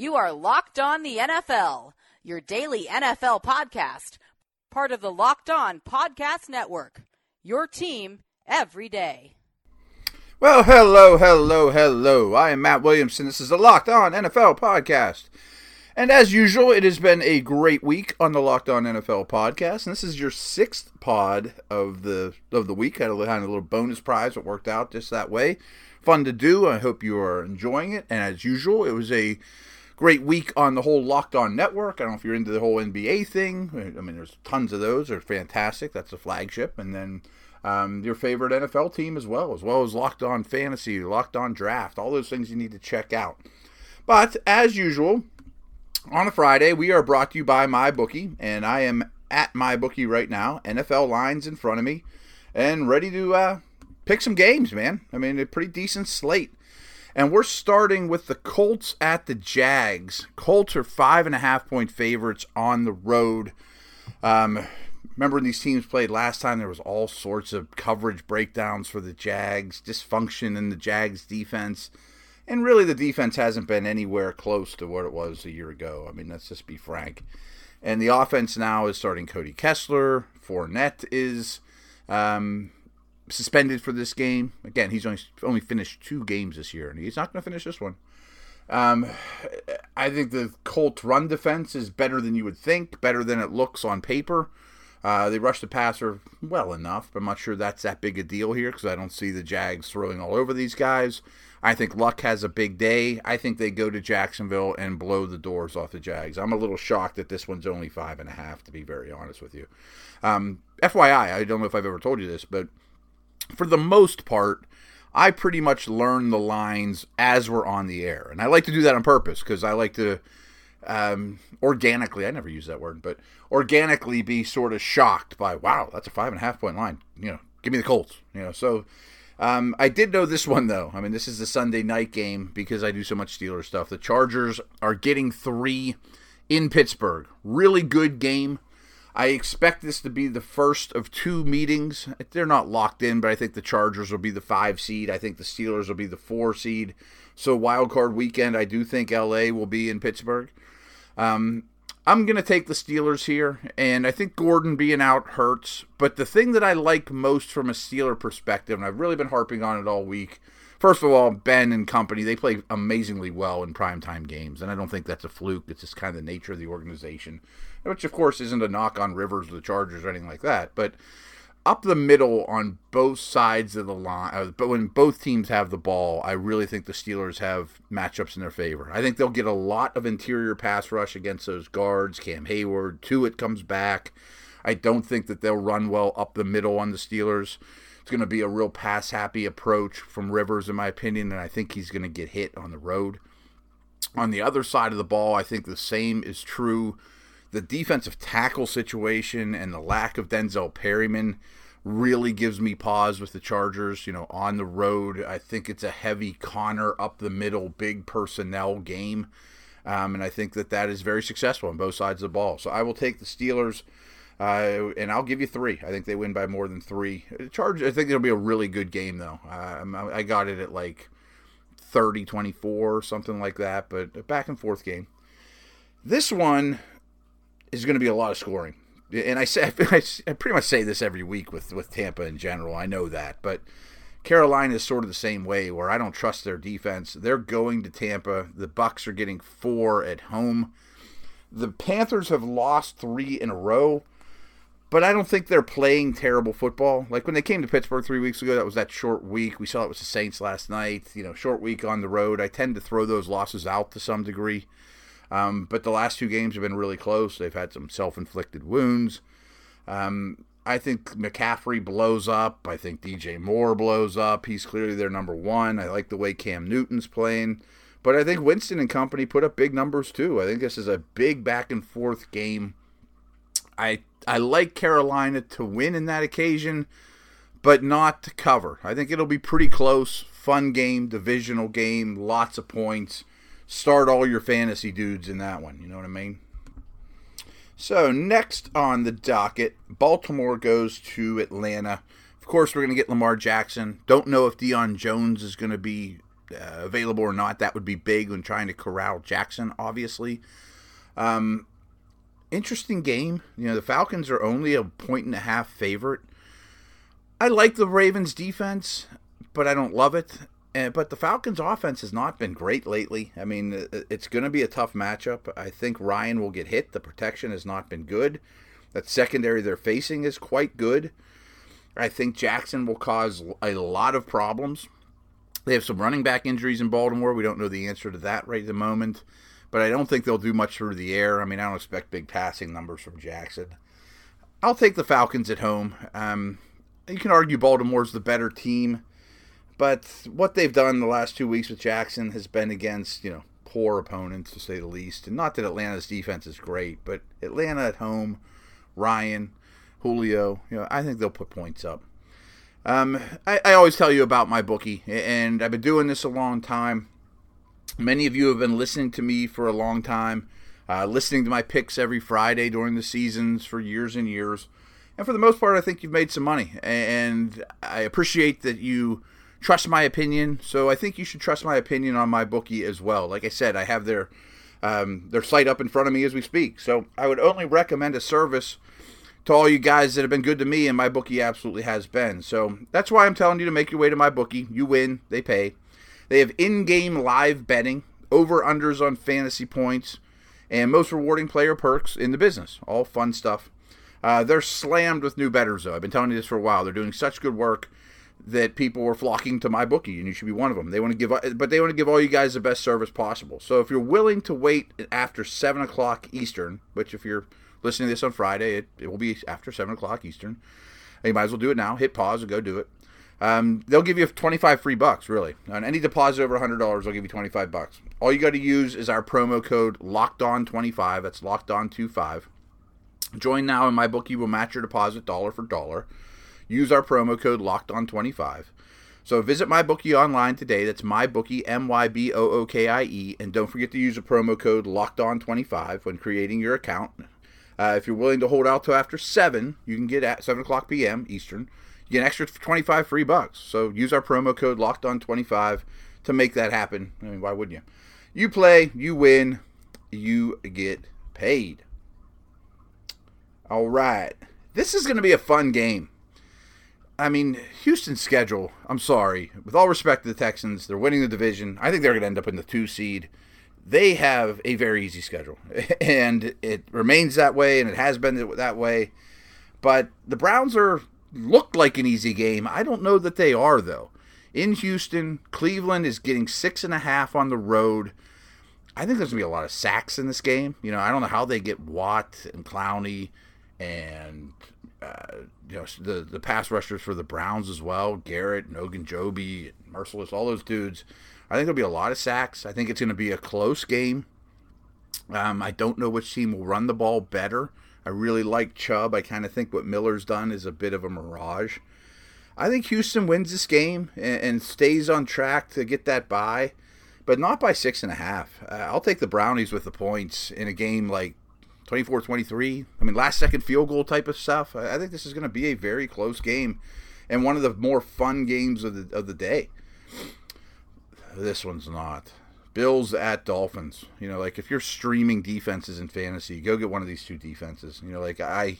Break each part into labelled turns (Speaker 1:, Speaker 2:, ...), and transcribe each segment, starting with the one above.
Speaker 1: You are Locked On the NFL, your daily NFL podcast, part of the Locked On Podcast Network. Your team every day.
Speaker 2: Well, hello, hello, hello. I am Matt Williamson. This is the Locked On NFL podcast. And as usual, it has been a great week on the Locked On NFL podcast. And this is your sixth pod of the of the week. I had a, had a little bonus prize that worked out just that way. Fun to do. I hope you are enjoying it. And as usual, it was a great week on the whole Locked On network. I don't know if you're into the whole NBA thing. I mean, there's tons of those. They're fantastic. That's the flagship. And then um, your favorite NFL team as well, as well as Locked On Fantasy, Locked On Draft, all those things you need to check out. But as usual, on a Friday, we are brought to you by MyBookie, and I am at MyBookie right now. NFL lines in front of me, and ready to uh, pick some games, man. I mean, a pretty decent slate. And we're starting with the Colts at the Jags. Colts are five and a half point favorites on the road. Um, remember when these teams played last time, there was all sorts of coverage breakdowns for the Jags, dysfunction in the Jags defense. And really, the defense hasn't been anywhere close to what it was a year ago. I mean, let's just be frank. And the offense now is starting Cody Kessler. Fournette is um, suspended for this game. Again, he's only only finished two games this year, and he's not going to finish this one. Um, I think the Colts run defense is better than you would think, better than it looks on paper. Uh, they rush the passer well enough, but I'm not sure that's that big a deal here because I don't see the Jags throwing all over these guys. I think Luck has a big day. I think they go to Jacksonville and blow the doors off the Jags. I'm a little shocked that this one's only five and a half, to be very honest with you. Um, FYI, I don't know if I've ever told you this, but for the most part, I pretty much learn the lines as we're on the air. And I like to do that on purpose because I like to um, organically, I never use that word, but organically be sort of shocked by, wow, that's a five and a half point line. You know, give me the Colts. You know, so um, I did know this one though. I mean, this is the Sunday night game because I do so much Steelers stuff. The Chargers are getting three in Pittsburgh. Really good game. I expect this to be the first of two meetings. They're not locked in, but I think the Chargers will be the five seed. I think the Steelers will be the four seed. So wild card weekend, I do think LA will be in Pittsburgh. Um, I'm going to take the Steelers here, and I think Gordon being out hurts. But the thing that I like most from a Steeler perspective, and I've really been harping on it all week, first of all, Ben and company, they play amazingly well in primetime games, and I don't think that's a fluke. It's just kind of the nature of the organization which of course isn't a knock on Rivers or the Chargers or anything like that, but up the middle on both sides of the line. Uh, but when both teams have the ball, I really think the Steelers have matchups in their favor. I think they'll get a lot of interior pass rush against those guards. Cam Heyward, it comes back. I don't think that they'll run well up the middle on the Steelers. It's going to be a real pass happy approach from Rivers, in my opinion, and I think he's going to get hit on the road. On the other side of the ball, I think the same is true the defensive tackle situation and the lack of Denzel Perryman really gives me pause with the Chargers. You know, on the road, I think it's a heavy Conner up the middle, big personnel game. Um, and I think that that is very successful on both sides of the ball. So I will take the Steelers, uh, and I'll give you three. I think they win by more than three. Charge. I think it'll be a really good game, though. Uh, I got it at like 30 24, something like that, but a back and forth game. This one, is going to be a lot of scoring. And I say I pretty much say this every week with with Tampa in general. I know that, but Carolina is sort of the same way where I don't trust their defense. They're going to Tampa. The Bucs are getting 4 at home. The Panthers have lost 3 in a row, but I don't think they're playing terrible football. Like when they came to Pittsburgh 3 weeks ago, that was that short week. We saw it was the Saints last night, you know, short week on the road. I tend to throw those losses out to some degree. Um, but the last two games have been really close. They've had some self inflicted wounds. Um, I think McCaffrey blows up. I think DJ Moore blows up. He's clearly their number one. I like the way Cam Newton's playing. But I think Winston and company put up big numbers too. I think this is a big back and forth game. I I like Carolina to win in that occasion, but not to cover. I think it'll be pretty close, fun game, divisional game, lots of points start all your fantasy dudes in that one. You know what I mean? So, next on the docket, Baltimore goes to Atlanta. Of course, we're going to get Lamar Jackson. Don't know if Deion Jones is going to be uh, available or not, that would be big when trying to corral Jackson, obviously. Um, interesting game. You know, the Falcons are only a point and a half favorite. I like the Ravens defense, but I don't love it. And, but the Falcons offense has not been great lately. I mean, it's going to be a tough matchup. I think Ryan will get hit. The protection has not been good. That secondary they're facing is quite good. I think Jackson will cause a lot of problems. They have some running back injuries in Baltimore. We don't know the answer to that right at the moment, but I don't think they'll do much through the air. I mean, I don't expect big passing numbers from Jackson. I'll take the Falcons at home. Um, you can argue Baltimore's the better team, but what they've done the last two weeks with Jackson has been against, you know, poor opponents to say the least. And not that Atlanta's defense is great, but Atlanta at home, Ryan, Julio, you know, I think they'll put points up. Um, I, I always tell you about my bookie, and I've been doing this a long time. Many of you have been listening to me for a long time, uh, listening to my picks every Friday during the seasons for years and years. And for the most part, I think you've made some money, and I appreciate that you trust my opinion. So I think you should trust my opinion on my bookie as well. Like I said, I have their um, their site up in front of me as we speak. So I would only recommend a service to all you guys that have been good to me, and my bookie absolutely has been. So that's why I'm telling you to make your way to my bookie. You win, they pay. They have in game live betting, over unders on fantasy points, and most rewarding player perks in the business. All fun stuff. Uh, they're slammed with new betters, though. I've been telling you this for a while. They're doing such good work that people were flocking to my bookie, and you should be one of them. They want to give, but they want to give all you guys the best service possible. So if you're willing to wait after seven o'clock Eastern, which if you're listening to this on Friday, it, it will be after 7 o'clock Eastern. You might as well do it now. Hit pause and go do it. Um, they'll give you 25 free bucks, really. On any deposit over $100, they'll give you 25 bucks. All you got to use is our promo code Locked On 25 That's Locked On 25 Join now, and my bookie will match your deposit dollar for dollar. Use our promo code Locked On 25 So visit my bookie online today. That's my bookie M Y B O O K I E, and don't forget to use the promo code Locked On 25 when creating your account. Uh, if you're willing to hold out till after seven, you can get at seven o'clock p.m. Eastern. You get an extra 25 free bucks. So use our promo code Locked On 25 to make that happen. I mean, why wouldn't you? You play, you win, you get paid. All right, this is going to be a fun game. I mean, Houston's schedule. I'm sorry. With all respect to the Texans, they're winning the division. I think they're going to end up in the two seed they have a very easy schedule, and it remains that way, and it has been that way. But the Browns are look like an easy game. I don't know that they are though. In Houston, Cleveland is getting six and a half on the road. I think there's gonna be a lot of sacks in this game. You know, I don't know how they get Watt and Clowney and uh, you know the the pass rushers for the Browns as well. Garrett and Ogunjobi, merciless. all those dudes. I think there'll be a lot of sacks. I think it's going to be a close game. Um, I don't know which team will run the ball better. I really like Chubb. I kind of think what Miller's done is a bit of a mirage. I think Houston wins this game and, and stays on track to get that bye, but not by six and a half. Uh, I'll take the Brownies with the points in a game like 24 23. I mean, last second field goal type of stuff. I, think this is going to be a very close game and one of the more fun games of the, of the day. This one's not. Bills at Dolphins. You know, like if you're streaming defenses in fantasy, go get one of these two defenses. You know, like I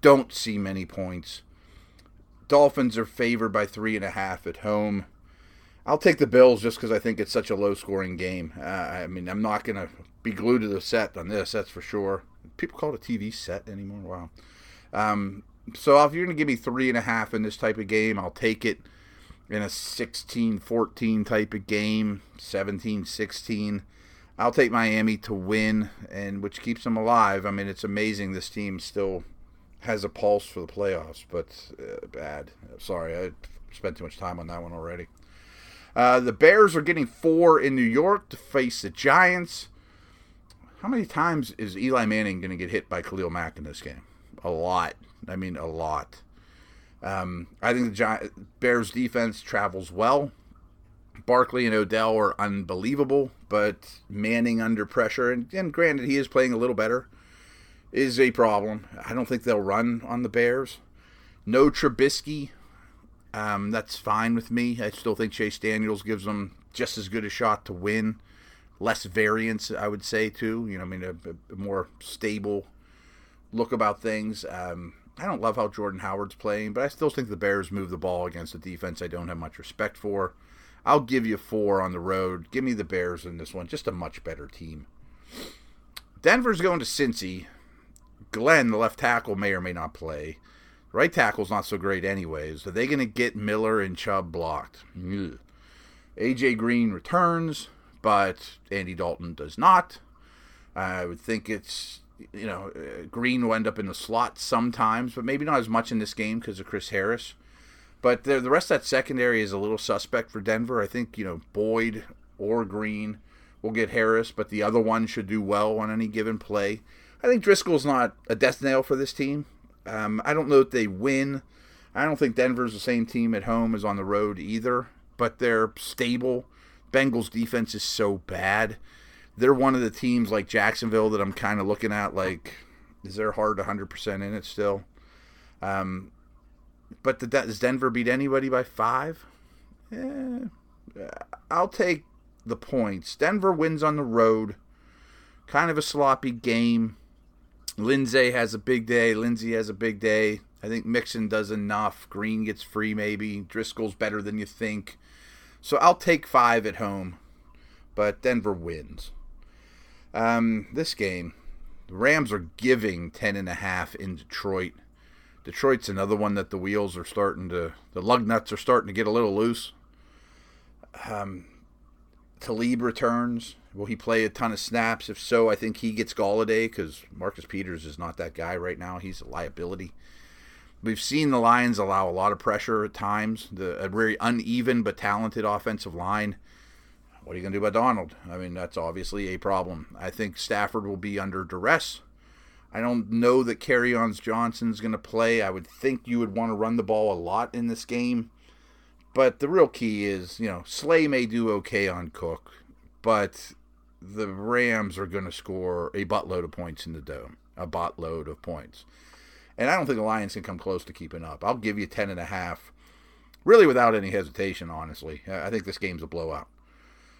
Speaker 2: don't see many points. Dolphins are favored by three and a half at home. I'll take the Bills just because I think it's such a low scoring game. Uh, I mean, I'm not going to be glued to the set on this, that's for sure. People call it a TV set anymore. Wow. Um, so if you're going to give me three and a half in this type of game, I'll take it in a 16-14 type of game, 17-16. I'll take Miami to win, and which keeps them alive. I mean, it's amazing this team still has a pulse for the playoffs, but uh, bad. Sorry, I spent too much time on that one already. Uh, the Bears are getting four in New York to face the Giants. How many times is Eli Manning going to get hit by Khalil Mack in this game? A lot. I mean, a lot. Um, I think the Bears defense travels well. Barkley and Odell are unbelievable, but Manning under pressure, and, and granted, he is playing a little better, is a problem. I don't think they'll run on the Bears. No Trubisky. Um, that's fine with me. I still think Chase Daniels gives them just as good a shot to win. Less variance, I would say, too. You know, I mean, a, a more stable look about things. Um, I don't love how Jordan Howard's playing, but I still think the Bears move the ball against a defense I don't have much respect for. I'll give you four on the road. Give me the Bears in this one. Just a much better team. Denver's going to Cincy. Glenn, the left tackle, may or may not play. Right tackle's not so great, anyways. Are they going to get Miller and Chubb blocked? AJ Green returns, but Andy Dalton does not. I would think it's you know uh, Green will end up in the slot sometimes, but maybe not as much in this game because of Chris Harris. But the, the rest of that secondary is a little suspect for Denver. I think you know Boyd or Green will get Harris, but the other one should do well on any given play. I think Driskel's not a death nail for this team. Um, I don't know if they win. I don't think Denver's the same team at home as on the road either, but they're stable. Bengals defense is so bad. They're one of the teams like Jacksonville that I'm kind of looking at like, is their heart 100% in it still? Um, but the, does Denver beat anybody by five? Yeah, I'll take the points. Denver wins on the road. Kind of a sloppy game. Lindsay has a big day. Lindsay has a big day. I think Mixon does enough. Green gets free, maybe. Driskel's better than you think. So I'll take five at home, but Denver wins. Um, this game, the Rams are giving ten and a half in Detroit. Detroit's another one that the wheels are starting to, the lug nuts are starting to get a little loose. Um, Talib returns. Will he play a ton of snaps? If so, I think he gets Golladay because Marcus Peters is not that guy right now. He's a liability. We've seen the Lions allow a lot of pressure at times. The a very uneven but talented offensive line. What are you going to do about Donald? I mean, that's obviously a problem. I think Stafford will be under duress. I don't know that Kerryon Johnson's going to play. I would think you would want to run the ball a lot in this game. But the real key is, you know, Slay may do okay on Cook, but the Rams are going to score a buttload of points in the dome, a buttload of points. And I don't think the Lions can come close to keeping up. I'll give you 10 and a half, really without any hesitation, honestly. I think this game's a blowout.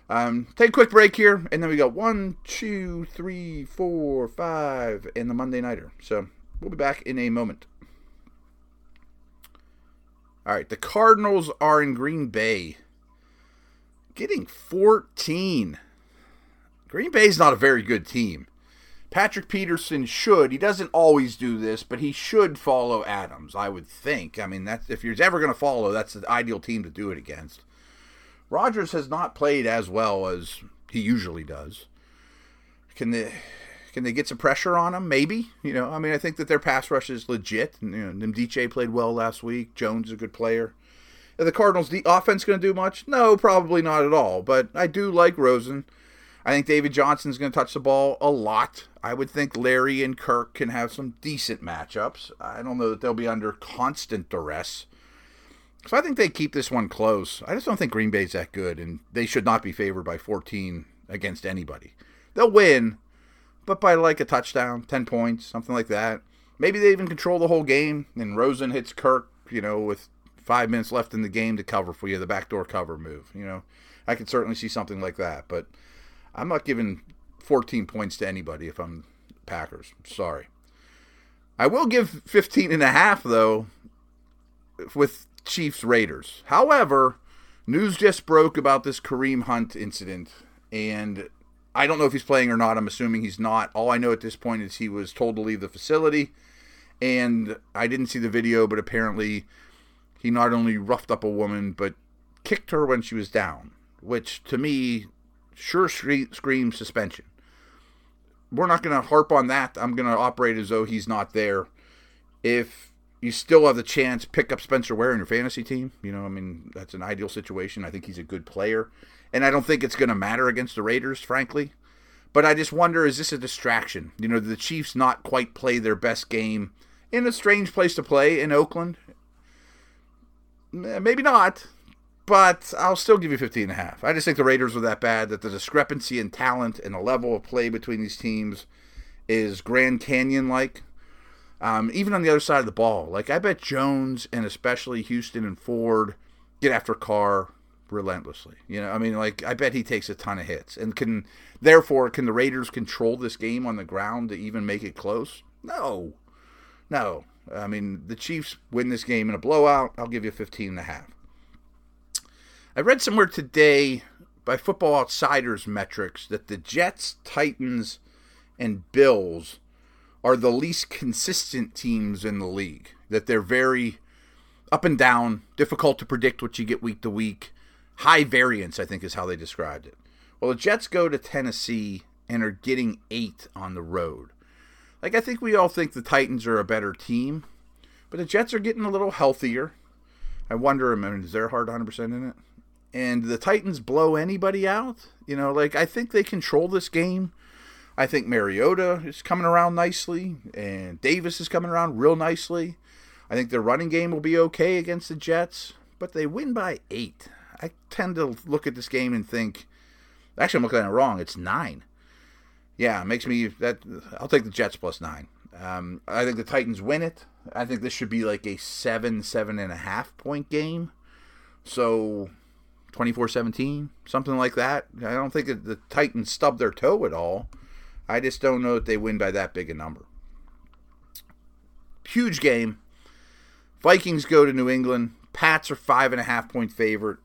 Speaker 2: Um, take a quick break here, and then we got one, two, three, four, five, and the Monday Nighter. So we'll be back in a moment. All right, the Cardinals are in Green Bay, getting 14. Green Bay's not a very good team. Patrick Peterson should. He doesn't always do this, but he should follow Adams. I would think. I mean, that's if you're ever going to follow, that's the ideal team to do it against. Rodgers has not played as well as he usually does. Can they can they get some pressure on him? Maybe. You know, I mean, I think that their pass rush is legit. You know, played well last week. Jones is a good player. Are the Cardinals, the offense going to do much? No, probably not at all. But I do like Rosen. I think David Johnson's going to touch the ball a lot. I would think Larry and Kirk can have some decent matchups. I don't know that they'll be under constant duress. So I think they keep this one close. I just don't think Green Bay's that good, and they should not be favored by 14 against anybody. They'll win, but by like a touchdown, 10 points, something like that. Maybe they even control the whole game, and Rosen hits Kirk, you know, with five minutes left in the game to cover for you, the backdoor cover move. You know, I could certainly see something like that, but I'm not giving 14 points to anybody if I'm Packers. Sorry. I will give 15 and a half though with Chiefs Raiders. However, news just broke about this Kareem Hunt incident and I don't know if he's playing or not. I'm assuming he's not. All I know at this point is he was told to leave the facility and I didn't see the video but apparently he not only roughed up a woman but kicked her when she was down, which to me sure screams suspension. We're not going to harp on that. I'm going to operate as though he's not there. If you still have the chance, pick up Spencer Ware in your fantasy team. You know, I mean, that's an ideal situation. I think he's a good player. And I don't think it's going to matter against the Raiders, frankly. But I just wonder is this a distraction? You know, the Chiefs not quite play their best game in a strange place to play in Oakland? Eh, maybe not but I'll still give you 15 and a half. I just think the Raiders are that bad that the discrepancy in talent and the level of play between these teams is Grand Canyon like. Um, even on the other side of the ball, like I bet Jones and especially Houston and Ford get after Carr relentlessly. You know, I mean, like I bet he takes a ton of hits, and can therefore can the Raiders control this game on the ground to even make it close? No, no. I mean, the Chiefs win this game in a blowout. I'll give you 15 and a half. I read somewhere today by Football Outsiders metrics that the Jets, Titans, and Bills are the least consistent teams in the league. That they're very up and down, difficult to predict what you get week to week. High variance, I think, is how they described it. Well, the Jets go to Tennessee and are getting eight on the road. Like, I think we all think the Titans are a better team, but the Jets are getting a little healthier. I wonder, I mean, is their heart 100% in it? And the Titans blow anybody out? You know, like, I think they control this game. I think Mariota is coming around nicely, and Davis is coming around real nicely. I think their running game will be okay against the Jets, but they win by eight. I tend to look at this game and think, actually, I'm looking at it wrong. It's nine. Yeah, it makes me that. I'll take the Jets plus nine. Um, I think the Titans win it. I think this should be like a seven, seven and a half point game. So 24 17, something like that. I don't think the Titans stub their toe at all. I just don't know that they win by that big a number. Huge game. Vikings go to New England. Pats are five and a half point favorite.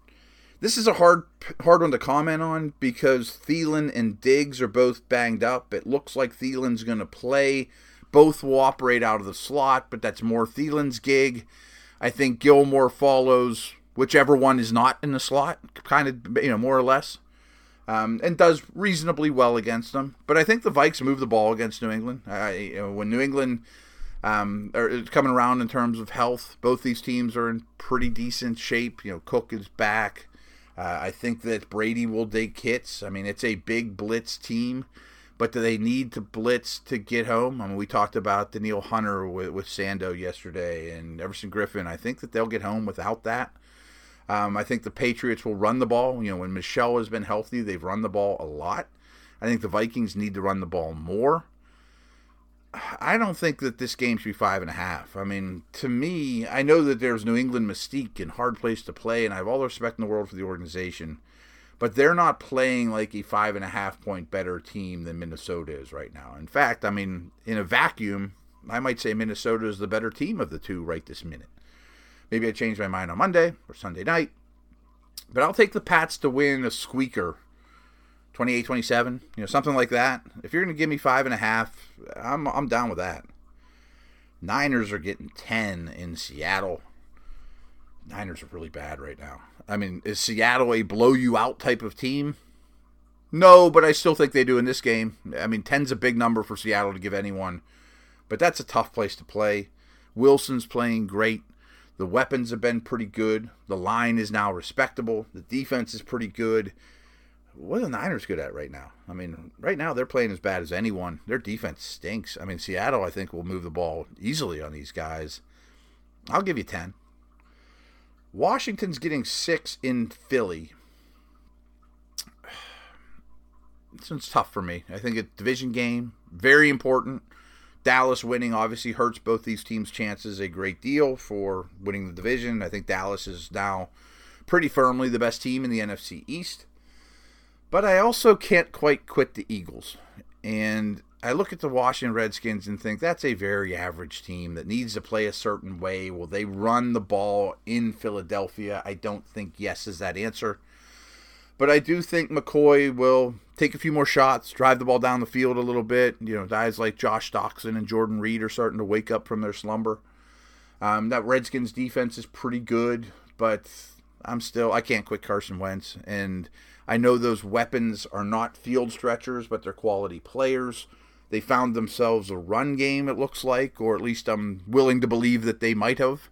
Speaker 2: This is a hard hard one to comment on because Thielen and Diggs are both banged up. It looks like Thielen's going to play. Both will operate out of the slot, but that's more Thielen's gig. I think Gilmore follows whichever one is not in the slot, kind of you know more or less, um, and does reasonably well against them. But I think the Vikes move the ball against New England. I, you know, when New England um, are coming around in terms of health. Both these teams are in pretty decent shape. You know, Cook is back. Uh, I think that Brady will take hits. I mean, it's a big blitz team, but do they need to blitz to get home? I mean, we talked about Danielle Hunter with, with Sando yesterday and Everson Griffen. I think that they'll get home without that. Um, I think the Patriots will run the ball. You know, when Michel has been healthy, they've run the ball a lot. I think the Vikings need to run the ball more. I don't think that this game should be five and a half. I mean, to me, I know that there's New England mystique and hard place to play, and I have all the respect in the world for the organization, but they're not playing like a five and a half point better team than Minnesota is right now. In fact, I mean, in a vacuum, I might say Minnesota is the better team of the two right this minute. Maybe I change my mind on Monday or Sunday night, but I'll take the Pats to win a squeaker 28 27, you know, something like that. If you're going to give me five and a half, I'm, I'm down with that. Niners are getting 10 in Seattle. Niners are really bad right now. I mean, is Seattle a blow you out type of team? No, but I still think they do in this game. I mean, 10's a big number for Seattle to give anyone, but that's a tough place to play. Wilson's playing great. The weapons have been pretty good. The line is now respectable. The defense is pretty good what are the Niners good at right now? I mean, right now they're playing as bad as anyone. Their defense stinks. I mean, Seattle, I think, will move the ball easily on these guys. I'll give you 10. Washington's getting six in Philly. This one's tough for me. I think a division game, very important. Dallas winning obviously hurts both these teams' chances a great deal for winning the division. I think Dallas is now pretty firmly the best team in the NFC East. But I also can't quite quit the Eagles. And I look at the Washington Redskins and think that's a very average team that needs to play a certain way. Will they run the ball in Philadelphia? I don't think yes is that answer. But I do think McCoy will take a few more shots, drive the ball down the field a little bit. You know, guys like Josh Doctson and Jordan Reed are starting to wake up from their slumber. Um, that Redskins defense is pretty good, but I'm still I can't quit Carson Wentz and I know those weapons are not field stretchers, but they're quality players. They found themselves a run game, it looks like, or at least I'm willing to believe that they might have.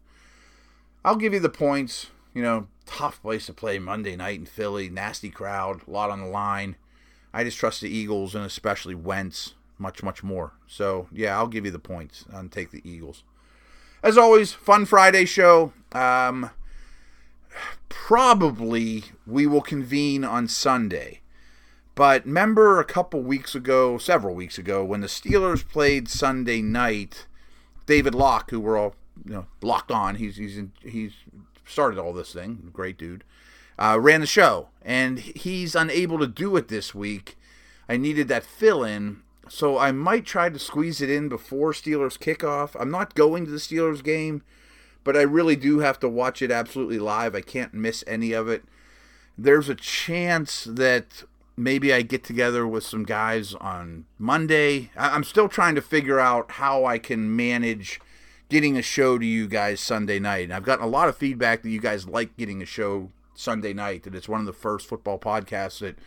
Speaker 2: I'll give you the points. You know, tough place to play Monday night in Philly, nasty crowd, a lot on the line. I just trust the Eagles and especially Wentz much, much more. So, yeah, I'll give you the points and take the Eagles. As always, fun Friday show. Um, probably we will convene on Sunday. But remember a couple weeks ago, several weeks ago, when the Steelers played Sunday night, David Locke, who we're all you know locked on, he's he's in, he's started all this thing, great dude. Uh, ran the show, and he's unable to do it this week. I needed that fill in, so I might try to squeeze it in before Steelers kickoff. I'm not going to the Steelers game, but I really do have to watch it absolutely live. I can't miss any of it. There's a chance that maybe I get together with some guys on Monday. I'm still trying to figure out how I can manage getting a show to you guys Sunday night. And I've gotten a lot of feedback that you guys like getting a show Sunday night, that it's one of the first football podcasts that,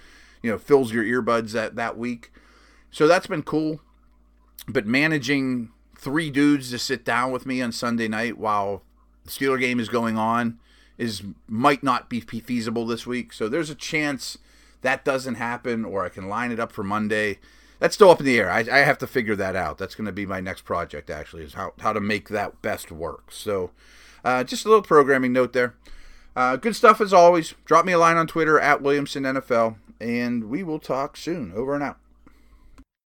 Speaker 2: you know, fills your earbuds that, that week. So that's been cool. But managing three dudes to sit down with me on Sunday night while the Steeler game is going on is might not be feasible this week. So there's a chance that doesn't happen, or I can line it up for Monday. That's still up in the air. I, I have to figure that out. That's going to be my next project, actually, is how, how to make that best work. So, uh, just a little programming note there. Uh, good stuff as always. Drop me a line on Twitter at Williamson NFL, and we will talk soon. Over and out.